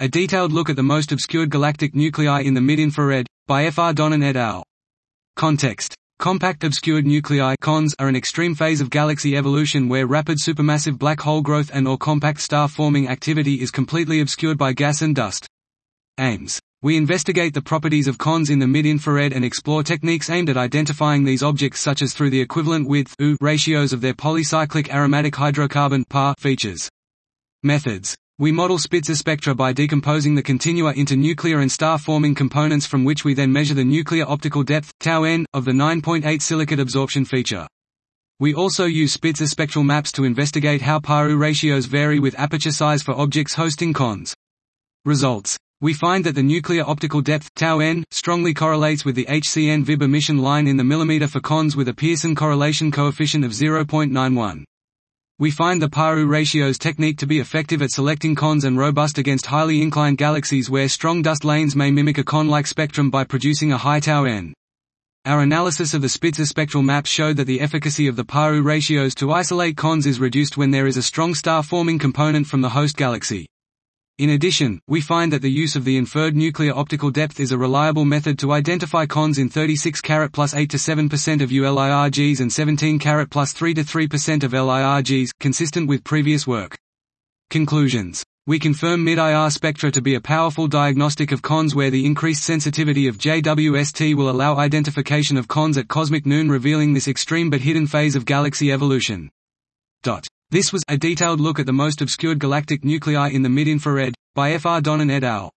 A detailed look at the most obscured galactic nuclei in the mid-infrared, by F. R. Donnan et al. Context. Compact obscured nuclei cons are an extreme phase of galaxy evolution where rapid supermassive black hole growth and or compact star-forming activity is completely obscured by gas and dust. Aims. We investigate the properties of cons in the mid-infrared and explore techniques aimed at identifying these objects such as through the equivalent width ratios of their polycyclic aromatic hydrocarbon features. Methods. We model Spitzer spectra by decomposing the continua into nuclear and star-forming components from which we then measure the nuclear optical depth, tau n, of the 9.8 silicate absorption feature. We also use Spitzer spectral maps to investigate how PAH EW ratios vary with aperture size for objects hosting cons. Results. We find that the nuclear optical depth tau n strongly correlates with the HCN VIB emission line in the millimeter for cons with a Pearson correlation coefficient of 0.91. We find the PAH EW ratios technique to be effective at selecting cons and robust against highly inclined galaxies where strong dust lanes may mimic a con-like spectrum by producing a high tau n. Our analysis of the Spitzer spectral maps showed that the efficacy of the PAH EW ratios to isolate cons is reduced when there is a strong star-forming component from the host galaxy. In addition, we find that the use of the inferred nuclear optical depth is a reliable method to identify cons in 36 carat plus 8 to 7% of ULIRGs and 17 carat plus 3 to 3% of LIRGs, consistent with previous work. Conclusions. We confirm mid-IR spectra to be a powerful diagnostic of cons where the increased sensitivity of JWST will allow identification of cons at cosmic noon revealing this extreme but hidden phase of galaxy evolution. Dot. This was a detailed look at the most obscured galactic nuclei in the mid-infrared, by F. R. Donnan et al.